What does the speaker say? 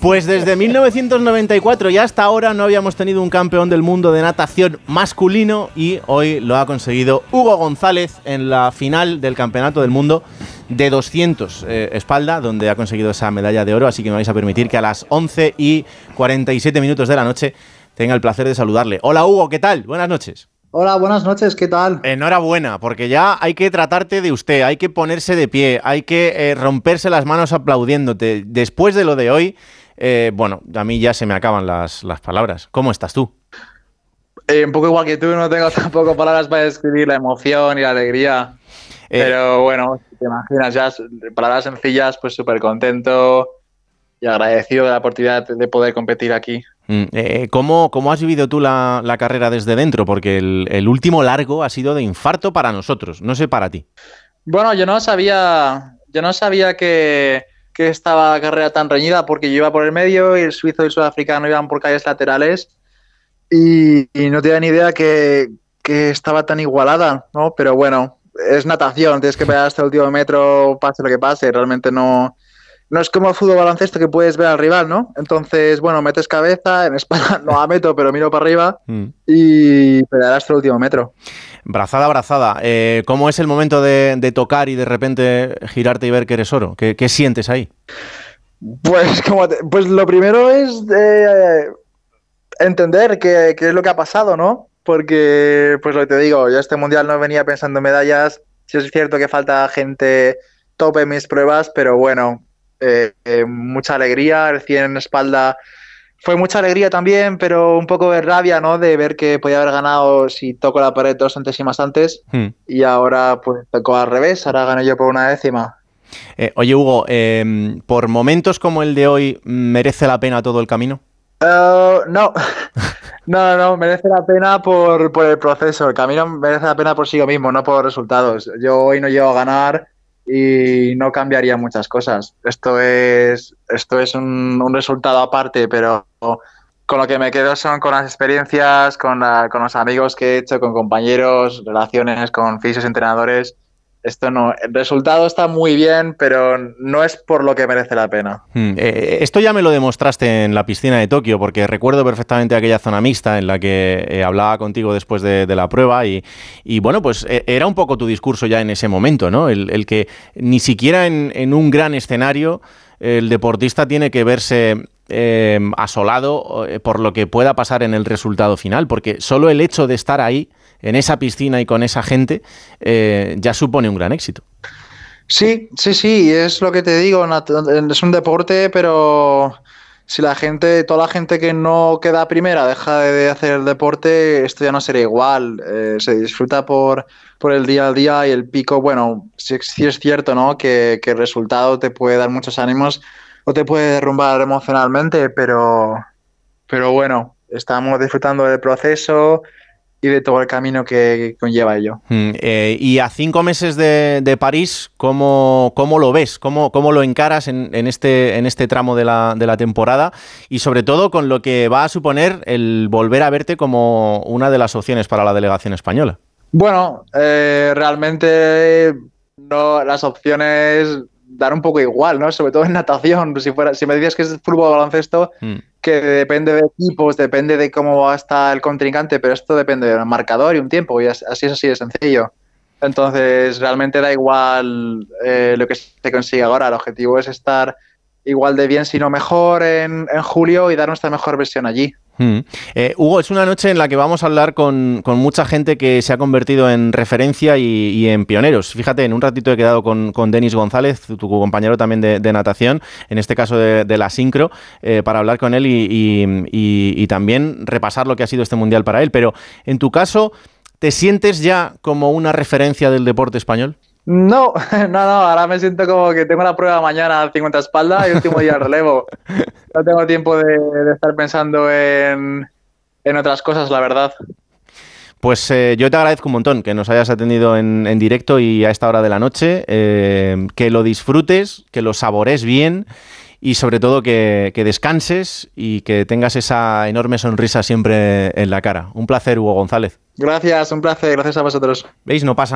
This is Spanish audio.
Pues desde 1994 y hasta ahora no habíamos tenido un campeón del mundo de natación masculino y hoy lo ha conseguido Hugo González en la final del Campeonato del Mundo de 200 eh, espalda, donde ha conseguido esa medalla de oro. Así que me vais a permitir que a las 11 y 47 minutos de la noche tenga el placer de saludarle. Hola Hugo, ¿qué tal? Buenas noches. Hola, buenas noches, ¿qué tal? Enhorabuena, porque ya hay que tratarte de usted, hay que ponerse de pie, hay que eh, romperse las manos aplaudiéndote. Después de lo de hoy, eh, bueno, a mí ya se me acaban las, las palabras. ¿Cómo estás tú? Eh, un poco igual que tú, no tengo tampoco palabras para describir la emoción y la alegría. Pero bueno, te imaginas, ya palabras sencillas, pues súper contento y agradecido de la oportunidad de poder competir aquí. Mm, eh, ¿cómo, ¿cómo, has vivido tú la, la carrera desde dentro? Porque el, el, último largo ha sido de infarto para nosotros, no sé para ti. Bueno, yo no sabía, yo no sabía que, que estaba la carrera tan reñida porque yo iba por el medio y el suizo y el sudafricano iban por calles laterales y, y no tenía ni idea que, que, estaba tan igualada, ¿no? Pero bueno, es natación, tienes que pegar hasta el último metro, pase lo que pase, realmente no, no es como el fútbol baloncesto que puedes ver al rival, ¿no? Entonces, bueno, metes cabeza, en espalda no la meto, pero miro para arriba mm. y pegarás hasta el último metro. Brazada, brazada. Eh, ¿Cómo es el momento de, de, tocar y de repente girarte y ver que eres oro? ¿Qué, qué sientes ahí? Pues, como te, pues lo primero es eh, entender qué, qué, es lo que ha pasado, ¿no? Porque, pues lo que te digo, yo este mundial no venía pensando en medallas. Sí es cierto que falta gente top en mis pruebas, pero bueno, eh, eh, mucha alegría, el 100 en espalda fue mucha alegría también, pero un poco de rabia, ¿no? De ver que podía haber ganado si toco la pared dos centésimas antes hmm. y ahora pues tocó al revés, ahora gané yo por una décima. Eh, oye Hugo, eh, ¿por momentos como el de hoy merece la pena todo el camino? Uh, no. no, no, merece la pena por, por el proceso, el camino merece la pena por sí mismo, no por resultados. Yo hoy no llego a ganar, y no cambiaría muchas cosas. Esto es, esto es un, resultado aparte, pero con lo que me quedo son con las experiencias, con, la, con los amigos que he hecho, con compañeros, relaciones con fisios entrenadores esto no, el resultado está muy bien, pero no es por lo que merece la pena. Hmm. Eh, esto ya me lo demostraste en la piscina de Tokio, porque recuerdo perfectamente aquella zona mixta en la que eh, hablaba contigo después de, la prueba y, bueno, pues eh, era un poco tu discurso ya en ese momento, ¿no? El, que ni siquiera en, un gran escenario el deportista tiene que verse asolado por lo que pueda pasar en el resultado final, porque solo el hecho de estar ahí en esa piscina y con esa gente, eh, ya supone un gran éxito. Sí, sí, sí, es lo que te digo, es un deporte, pero si la gente, toda la gente que no queda primera deja de hacer el deporte, esto ya no sería igual. Eh, se disfruta por, por el día al día y el pico, bueno, sí es cierto, ¿no? Que, que, el resultado te puede dar muchos ánimos o te puede derrumbar emocionalmente, pero, pero bueno, estamos disfrutando del proceso y de todo el camino que conlleva ello. Mm, eh, y a cinco meses de, de París, ¿cómo, ¿cómo, lo ves? ¿Cómo, cómo lo encaras en, en, este, en este tramo de la, de la, temporada? Y sobre todo con lo que va a suponer el volver a verte como una de las opciones para la delegación española. Bueno, eh, realmente no, las opciones dar un poco igual, ¿no? Sobre todo en natación. Si, fuera, si me dices que es fútbol baloncesto, mm. Que depende de equipos, depende de cómo va a estar el contrincante, pero esto depende del marcador y un tiempo, y así es así de sencillo. Entonces, realmente da igual eh, lo que se consigue ahora. El objetivo es estar igual de bien, si no mejor, en, en julio y dar nuestra mejor versión allí. Hmm. Eh, Hugo, es una noche en la que vamos a hablar con, con, mucha gente que se ha convertido en referencia y, y en pioneros. Fíjate, en un ratito he quedado con, con Denis González, tu, compañero también de, de, natación, en este caso de, de la sincro, eh, para hablar con él y, y también repasar lo que ha sido este mundial para él. Pero en tu caso, ¿te sientes ya como una referencia del deporte español? No, no, no, ahora me siento como que tengo la prueba mañana 50 espaldas y último día relevo. No tengo tiempo de, de estar pensando en, en, otras cosas, la verdad. Pues eh, yo te agradezco un montón que nos hayas atendido en, en directo y a esta hora de la noche, eh, que lo disfrutes, que lo sabores bien y sobre todo que, que, descanses y que tengas esa enorme sonrisa siempre en la cara. Un placer, Hugo González. Gracias, un placer, gracias a vosotros. ¿Veis? No pasa